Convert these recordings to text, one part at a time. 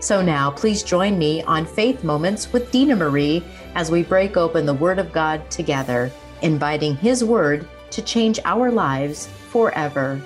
So now, please join me on Faith Moments with Dina Marie as we break open the Word of God together, inviting His Word to change our lives forever.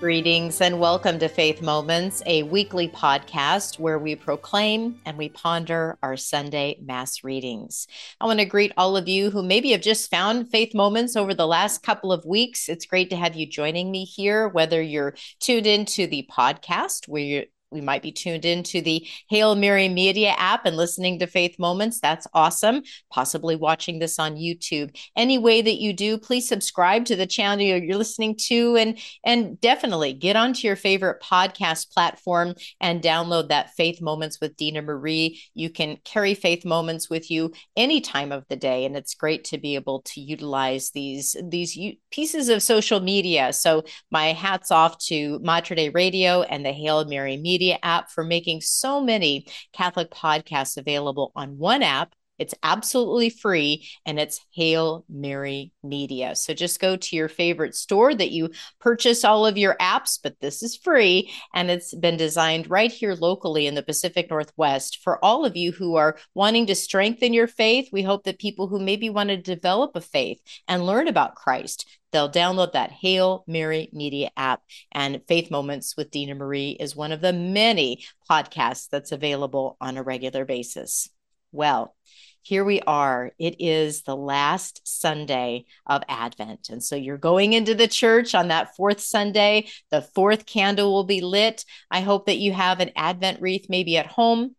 Greetings and welcome to Faith Moments, a weekly podcast where we proclaim and we ponder our Sunday Mass readings. I want to greet all of you who maybe have just found Faith Moments over the last couple of weeks. It's great to have you joining me here, whether you're tuned into the podcast where you're we might be tuned into the Hail Mary Media app and listening to Faith Moments. That's awesome. Possibly watching this on YouTube. Any way that you do, please subscribe to the channel you're listening to and and definitely get onto your favorite podcast platform and download that Faith Moments with Dina Marie. You can carry Faith Moments with you any time of the day and it's great to be able to utilize these these pieces of social media. So my hats off to Mater Dei Radio and the Hail Mary Media Media app for making so many Catholic podcasts available on one app it's absolutely free and it's Hail Mary Media. So just go to your favorite store that you purchase all of your apps, but this is free and it's been designed right here locally in the Pacific Northwest for all of you who are wanting to strengthen your faith. We hope that people who maybe want to develop a faith and learn about Christ they'll download that Hail Mary Media app. And Faith Moments with Dina Marie is one of the many podcasts that's available on a regular basis. Well, here we are. It is the last Sunday of Advent. And so you're going into the church on that fourth Sunday. The fourth candle will be lit. I hope that you have an Advent wreath maybe at home.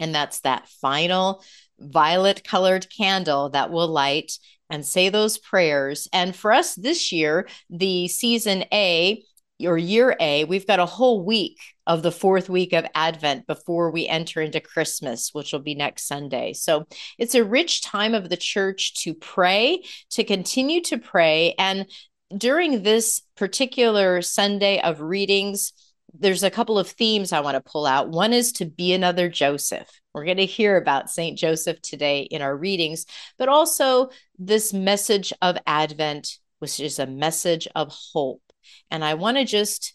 And that's that final violet colored candle that will light and say those prayers. And for us this year, the season A or year A, we've got a whole week of the fourth week of Advent before we enter into Christmas, which will be next Sunday. So it's a rich time of the church to pray, to continue to pray. And during this particular Sunday of readings, there's a couple of themes I want to pull out. One is to be another Joseph. We're going to hear about St. Joseph today in our readings, but also this message of Advent, which is a message of hope. And I want to just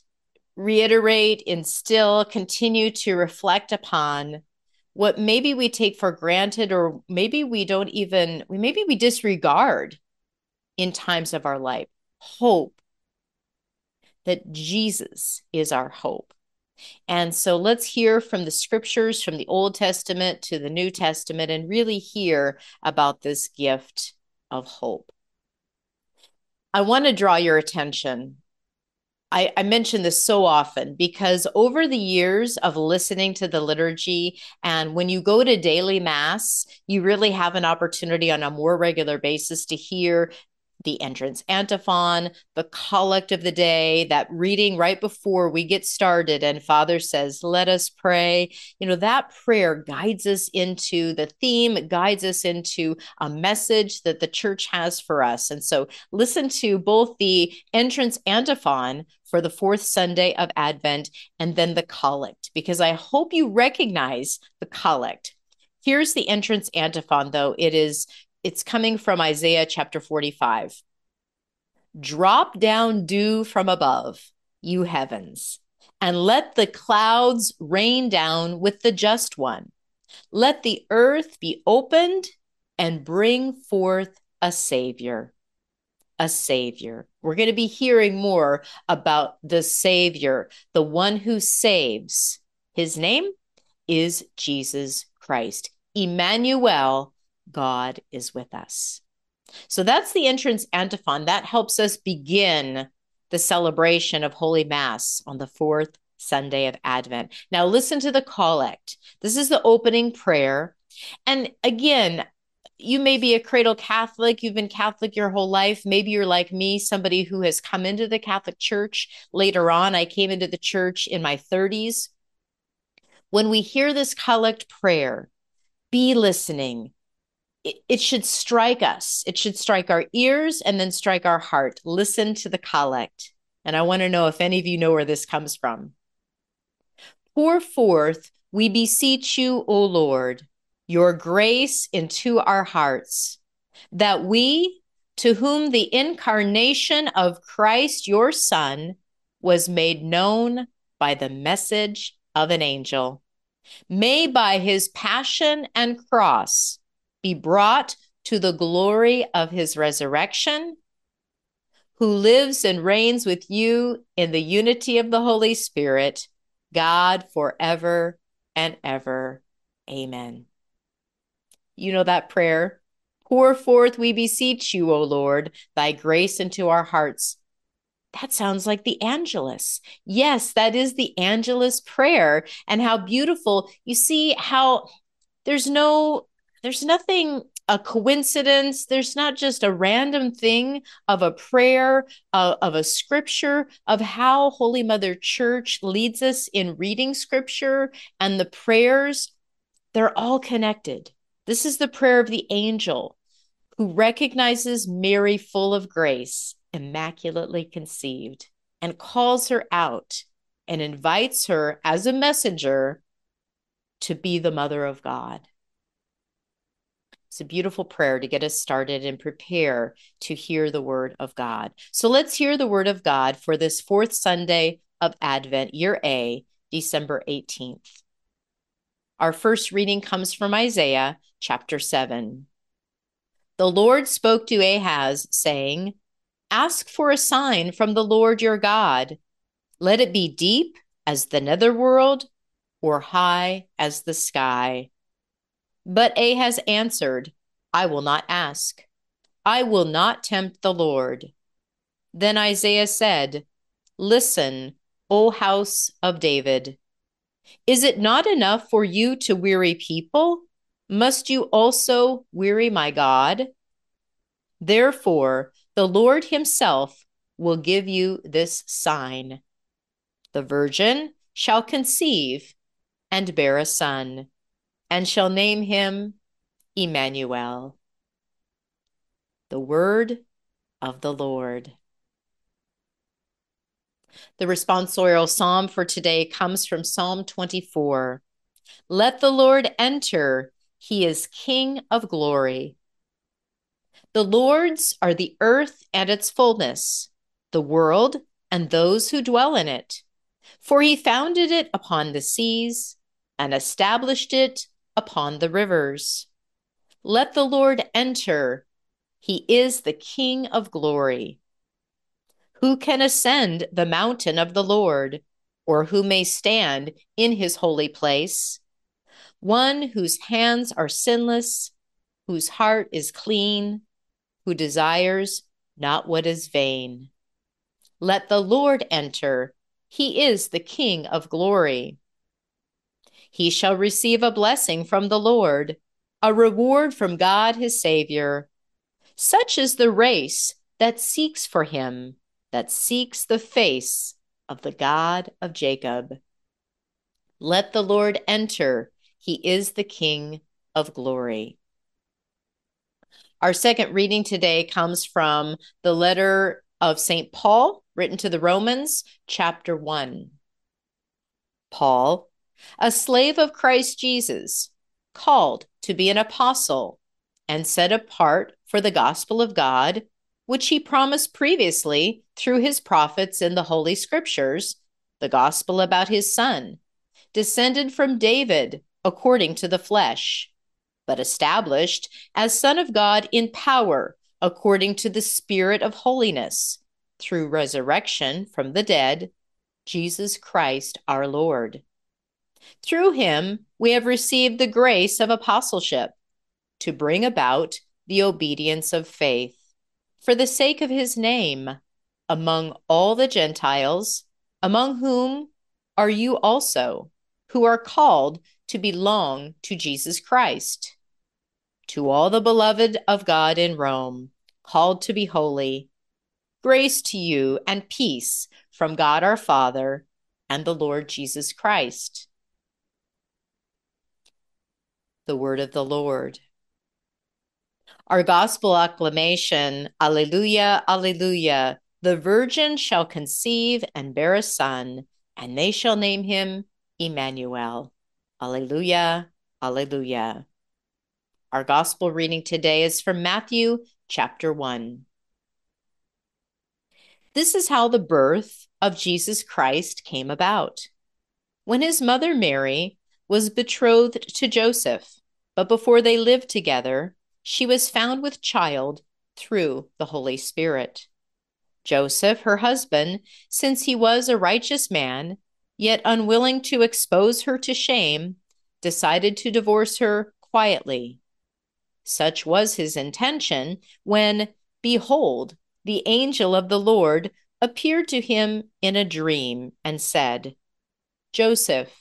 reiterate, instill, continue to reflect upon what maybe we take for granted or maybe we don't even we maybe we disregard in times of our life hope that Jesus is our hope. And so let's hear from the scriptures from the Old Testament to the New Testament and really hear about this gift of hope. I want to draw your attention I, I mention this so often because over the years of listening to the liturgy, and when you go to daily mass, you really have an opportunity on a more regular basis to hear the entrance antiphon, the collect of the day, that reading right before we get started. And Father says, Let us pray. You know, that prayer guides us into the theme, guides us into a message that the church has for us. And so listen to both the entrance antiphon for the fourth Sunday of Advent and then the collect, because I hope you recognize the collect. Here's the entrance antiphon, though. It is it's coming from Isaiah chapter 45. Drop down dew from above, you heavens, and let the clouds rain down with the just one. Let the earth be opened and bring forth a savior. A savior. We're going to be hearing more about the savior, the one who saves. His name is Jesus Christ. Emmanuel, God is with us. So that's the entrance antiphon. That helps us begin the celebration of Holy Mass on the fourth Sunday of Advent. Now, listen to the collect. This is the opening prayer. And again, you may be a cradle Catholic, you've been Catholic your whole life. Maybe you're like me, somebody who has come into the Catholic Church later on. I came into the church in my 30s. When we hear this collect prayer, be listening. It, should strike us. It should strike our ears and then strike our heart. Listen to the collect. And I want to know if any of you know where this comes from. Pour forth, we beseech you, O Lord your grace into our hearts, that we, to whom the incarnation of Christ, your Son, was made known by the message of an angel, may by his passion and cross be brought to the glory of his resurrection, who lives and reigns with you in the unity of the Holy Spirit, God forever and ever. Amen. You know that prayer. Pour forth, we beseech you, O Lord, thy grace into our hearts. That sounds like the Angelus. Yes, that is the Angelus prayer. And how beautiful. You see how there's no, there's nothing a coincidence. There's not just a random thing of a prayer, uh, of a scripture, of how Holy Mother Church leads us in reading scripture and the prayers. They're all connected. This is the prayer of the angel who recognizes Mary full of grace, immaculately conceived, and calls her out and invites her as a messenger to be the mother of God. It's a beautiful prayer to get us started and prepare to hear the word of God. So let's hear the word of God for this fourth Sunday of Advent, year A, December 18th. Our first reading comes from Isaiah chapter 7. The Lord spoke to Ahaz, saying, Ask for a sign from the Lord your God. Let it be deep as the netherworld or high as the sky. But Ahaz answered, I will not ask. I will not tempt the Lord. Then Isaiah said, Listen, O house of David. Is it not enough for you to weary people? Must you also weary my God? Therefore, the Lord himself will give you this sign the virgin shall conceive and bear a son, and shall name him Emmanuel. The word of the Lord. The responsorial psalm for today comes from Psalm 24. Let the Lord enter, he is King of glory. The Lord's are the earth and its fullness, the world and those who dwell in it. For he founded it upon the seas and established it upon the rivers. Let the Lord enter. He is the King of glory. Who can ascend the mountain of the Lord, or who may stand in his holy place? One whose hands are sinless, whose heart is clean, who desires not what is vain. Let the Lord enter. He is the King of glory. He shall receive a blessing from the Lord, a reward from God his Savior. Such is the race that seeks for him that seeks the face of the God of Jacob. Let the Lord enter. He is the King of glory. Our second reading today comes from the letter of St. Paul, written to the Romans, chapter 1. Paul, a slave of Christ Jesus, called to be an apostle and set apart for the gospel of God which he promised previously through his prophets in the Holy Scriptures, the gospel about his son, descended from David according to the flesh, but established as Son of God in power according to the Spirit of holiness, through resurrection from the dead, Jesus Christ our Lord. Through him, we have received the grace of apostleship to bring about the obedience of faith for the sake of his name among all the Gentiles, among whom are you also, who are called to belong to Jesus Christ. To all the beloved of God in Rome, called to be holy, grace to you and peace from God our Father and the Lord Jesus Christ. The word of the Lord. Our gospel acclamation, Alleluia, Alleluia. The virgin shall conceive and bear a son, and they shall name him Emmanuel. Alleluia, Alleluia. Our gospel reading today is from Matthew chapter 1. This is how the birth of Jesus Christ came about. When his mother Mary was betrothed to Joseph, but before they lived together, she was found with child through the Holy Spirit. Joseph, her husband, since he was a righteous man, yet unwilling to expose her to shame, decided to divorce her quietly. Such was his intention when, behold, the angel of the Lord appeared to him in a dream and said, Joseph,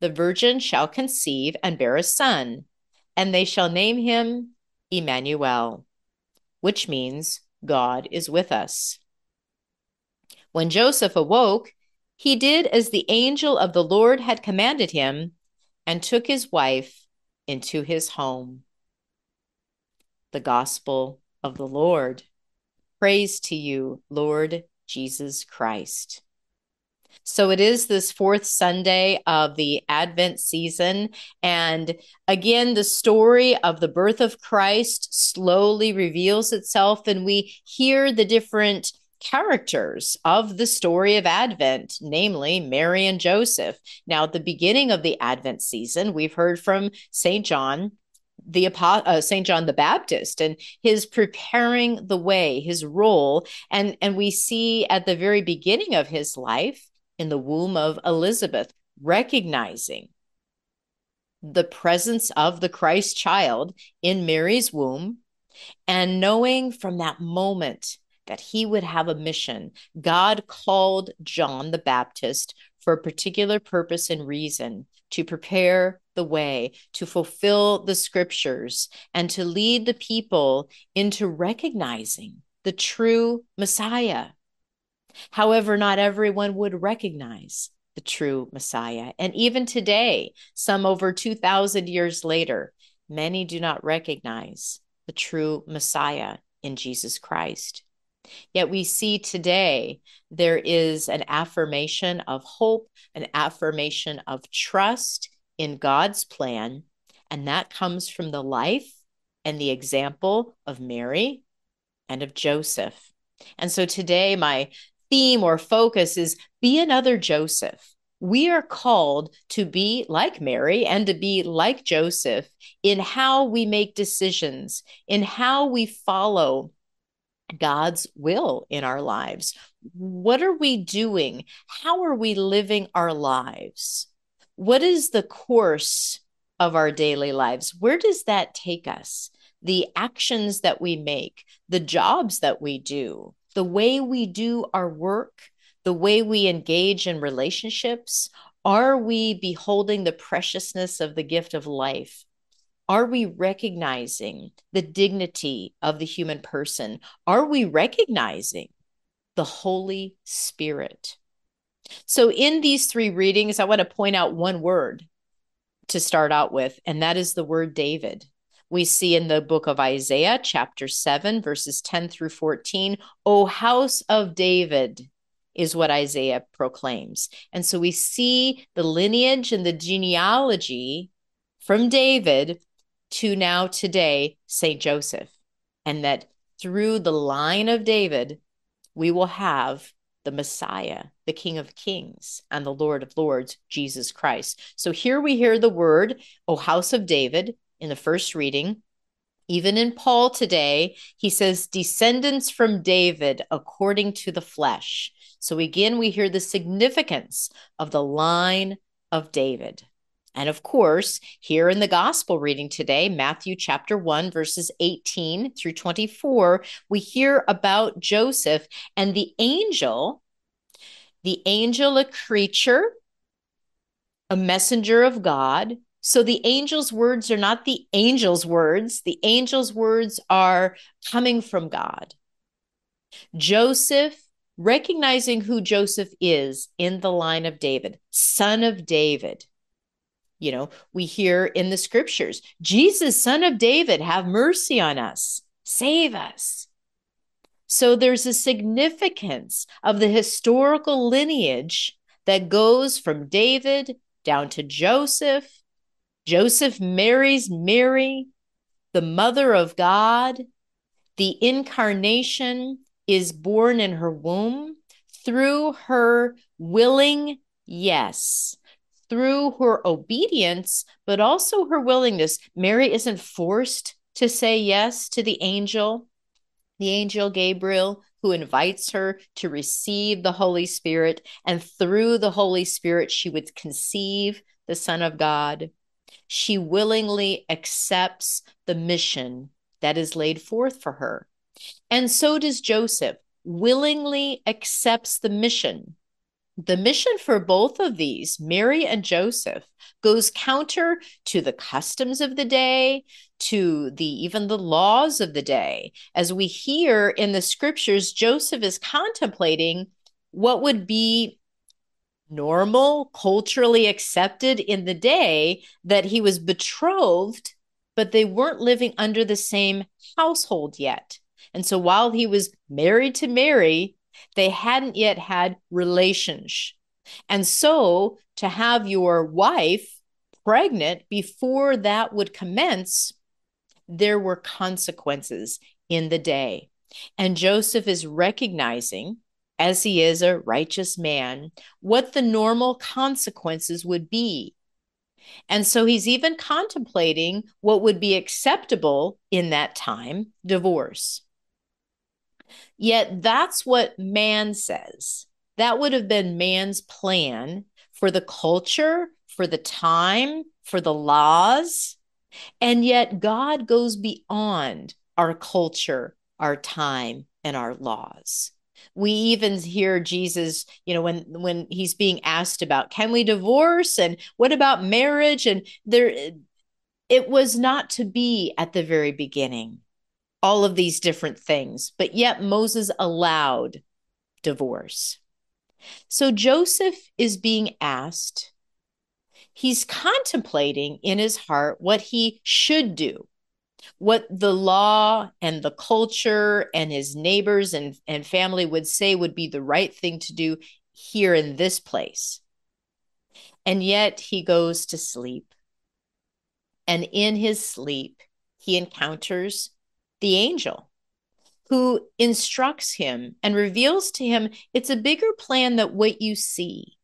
the virgin shall conceive and bear a son, and they shall name him Emmanuel, which means God is with us. When Joseph awoke, he did as the angel of the Lord had commanded him and took his wife into his home. The Gospel of the Lord. Praise to you, Lord Jesus Christ. So it is this fourth Sunday of the Advent season. And again, the story of the birth of Christ slowly reveals itself, and we hear the different characters of the story of Advent, namely Mary and Joseph. Now, at the beginning of the Advent season, we've heard from St. John the uh, Saint John the Baptist and his preparing the way, his role, and and we see at the very beginning of his life in the womb of Elizabeth, recognizing the presence of the Christ child in Mary's womb, and knowing from that moment that he would have a mission. God called John the Baptist for a particular purpose and reason to prepare the way, to fulfill the scriptures, and to lead the people into recognizing the true Messiah. However, not everyone would recognize the true Messiah. And even today, some over 2,000 years later, many do not recognize the true Messiah in Jesus Christ. Yet we see today there is an affirmation of hope, an affirmation of trust in God's plan. And that comes from the life and the example of Mary and of Joseph. And so today, my theme or focus is be another Joseph. We are called to be like Mary and to be like Joseph in how we make decisions, in how we follow God's will in our lives. What are we doing? How are we living our lives? What is the course of our daily lives? Where does that take us? The actions that we make, the jobs that we do, the way we do our work, the way we engage in relationships? Are we beholding the preciousness of the gift of life? Are we recognizing the dignity of the human person? Are we recognizing the Holy Spirit? So, in these three readings, I want to point out one word to start out with, and that is the word David we see in the book of Isaiah, chapter 7, verses 10 through 14, O house of David, is what Isaiah proclaims. And so we see the lineage and the genealogy from David to now today, St. Joseph. and that through the line of David, we will have the Messiah, the King of Kings, and the Lord of Lords, Jesus Christ. So here we hear the word, O house of David, in the first reading. Even in Paul today, he says, descendants from David according to the flesh. So again, we hear the significance of the line of David. And of course, here in the gospel reading today, Matthew chapter 1, verses 18 through 24, we hear about Joseph and the angel, the angel, a creature, a messenger of God. So the angel's words are not the angel's words, the angel's words are coming from God. Joseph, recognizing who Joseph is in the line of David, son of David you know, we hear in the scriptures, Jesus, son of David, have mercy on us, save us. So there's a significance of the historical lineage that goes from David down to Joseph. Joseph marries Mary, the mother of God. The incarnation is born in her womb through her willing yes through her obedience, but also her willingness. Mary isn't forced to say yes to the angel, the angel Gabriel, who invites her to receive the Holy Spirit. And through the Holy Spirit, she would conceive the Son of God. She willingly accepts the mission that is laid forth for her. And so does Joseph, willingly accepts the mission the mission for both of these, Mary and Joseph, goes counter to the customs of the day, to the even the laws of the day. As we hear in the scriptures, Joseph is contemplating what would be normal, culturally accepted in the day that he was betrothed, but they weren't living under the same household yet. And so while he was married to Mary, they hadn't yet had relations. And so to have your wife pregnant before that would commence, there were consequences in the day. And Joseph is recognizing, as he is a righteous man, what the normal consequences would be. And so he's even contemplating what would be acceptable in that time divorce. Yet that's what man says. That would have been man's plan for the culture, for the time, for the laws. And yet God goes beyond our culture, our time, and our laws. We even hear Jesus, you know, when when he's being asked about can we divorce? And what about marriage? And there it was not to be at the very beginning all of these different things, but yet Moses allowed divorce. So Joseph is being asked, he's contemplating in his heart what he should do, what the law and the culture and his neighbors and, and family would say would be the right thing to do here in this place. And yet he goes to sleep. And in his sleep, he encounters the angel who instructs him and reveals to him it's a bigger plan than what you see.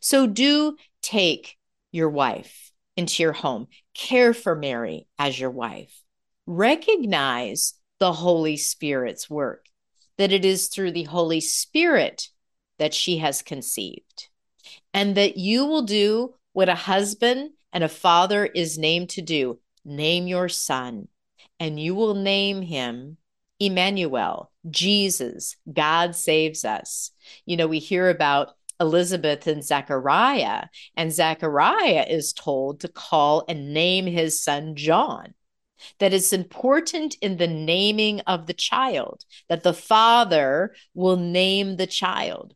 So do take your wife into your home, care for Mary as your wife, recognize the Holy Spirit's work, that it is through the Holy Spirit that she has conceived, and that you will do what a husband and a father is named to do name your son and you will name him Emmanuel, Jesus, God saves us. You know, we hear about Elizabeth and Zechariah, and Zechariah is told to call and name his son John. That it's important in the naming of the child, that the father will name the child.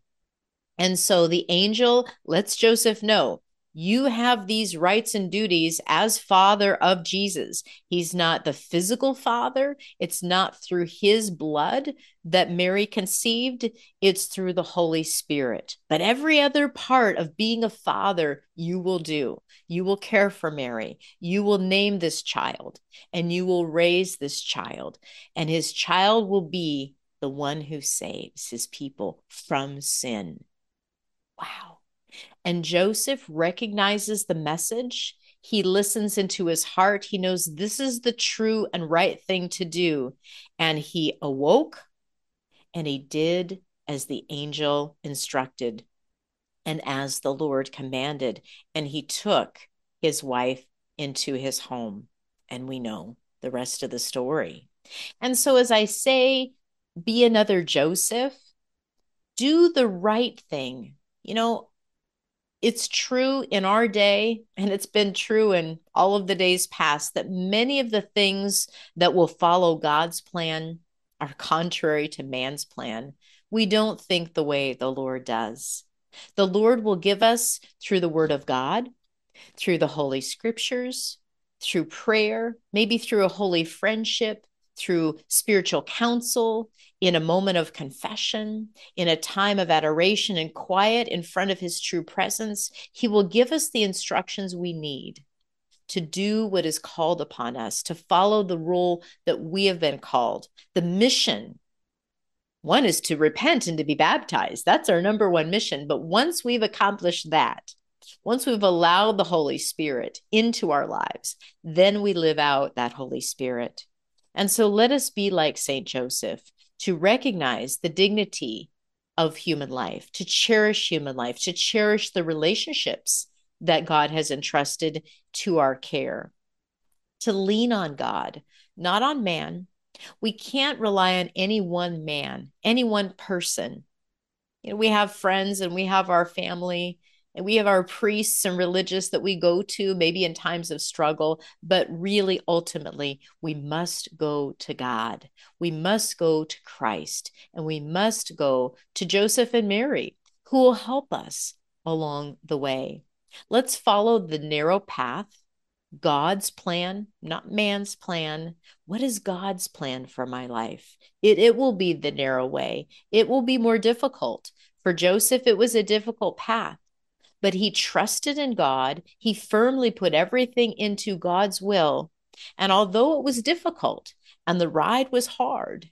And so the angel lets Joseph know you have these rights and duties as father of Jesus. He's not the physical father, it's not through his blood that Mary conceived, it's through the Holy Spirit. But every other part of being a father, you will do. You will care for Mary. You will name this child and you will raise this child, and his child will be the one who saves his people from sin. Wow. And Joseph recognizes the message. He listens into his heart. He knows this is the true and right thing to do. And he awoke and he did as the angel instructed and as the Lord commanded. And he took his wife into his home. And we know the rest of the story. And so, as I say, be another Joseph, do the right thing. You know, it's true in our day, and it's been true in all of the days past, that many of the things that will follow God's plan are contrary to man's plan. We don't think the way the Lord does. The Lord will give us through the Word of God, through the Holy Scriptures, through prayer, maybe through a holy friendship, through spiritual counsel, in a moment of confession, in a time of adoration and quiet in front of his true presence, he will give us the instructions we need to do what is called upon us, to follow the rule that we have been called. The mission one is to repent and to be baptized. That's our number one mission. But once we've accomplished that, once we've allowed the Holy Spirit into our lives, then we live out that Holy Spirit. And so let us be like St. Joseph to recognize the dignity of human life, to cherish human life, to cherish the relationships that God has entrusted to our care, to lean on God, not on man. We can't rely on any one man, any one person. You know, we have friends and we have our family and we have our priests and religious that we go to maybe in times of struggle but really ultimately we must go to god we must go to christ and we must go to joseph and mary who will help us along the way let's follow the narrow path God's plan, not man's plan. What is God's plan for my life? It, it will be the narrow way. It will be more difficult. For Joseph, it was a difficult path but he trusted in God. He firmly put everything into God's will. And although it was difficult and the ride was hard,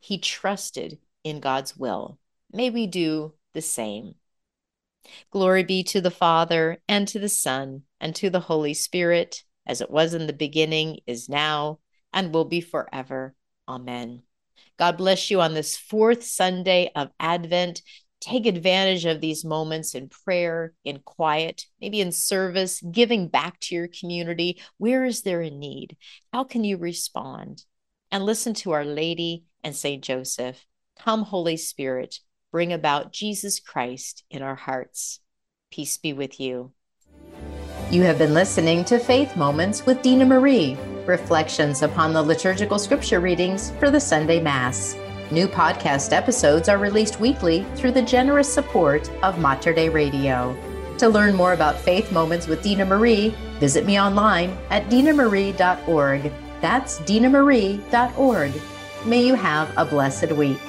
he trusted in God's will. May we do the same. Glory be to the Father, and to the Son, and to the Holy Spirit, as it was in the beginning, is now, and will be forever. Amen. God bless you on this fourth Sunday of Advent take advantage of these moments in prayer, in quiet, maybe in service, giving back to your community. Where is there a need? How can you respond? And listen to Our Lady and St. Joseph. Come, Holy Spirit, bring about Jesus Christ in our hearts. Peace be with you. You have been listening to Faith Moments with Dina Marie, reflections upon the liturgical scripture readings for the Sunday Mass. New podcast episodes are released weekly through the generous support of Mater Dei Radio. To learn more about Faith Moments with Dina Marie, visit me online at dinamarie.org. That's dinamarie.org. May you have a blessed week.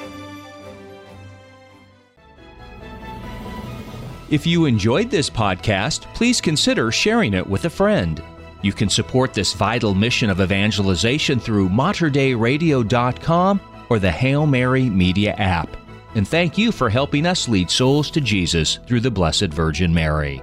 If you enjoyed this podcast, please consider sharing it with a friend. You can support this vital mission of evangelization through materdeiradio.com or the Hail Mary Media app. And thank you for helping us lead souls to Jesus through the Blessed Virgin Mary.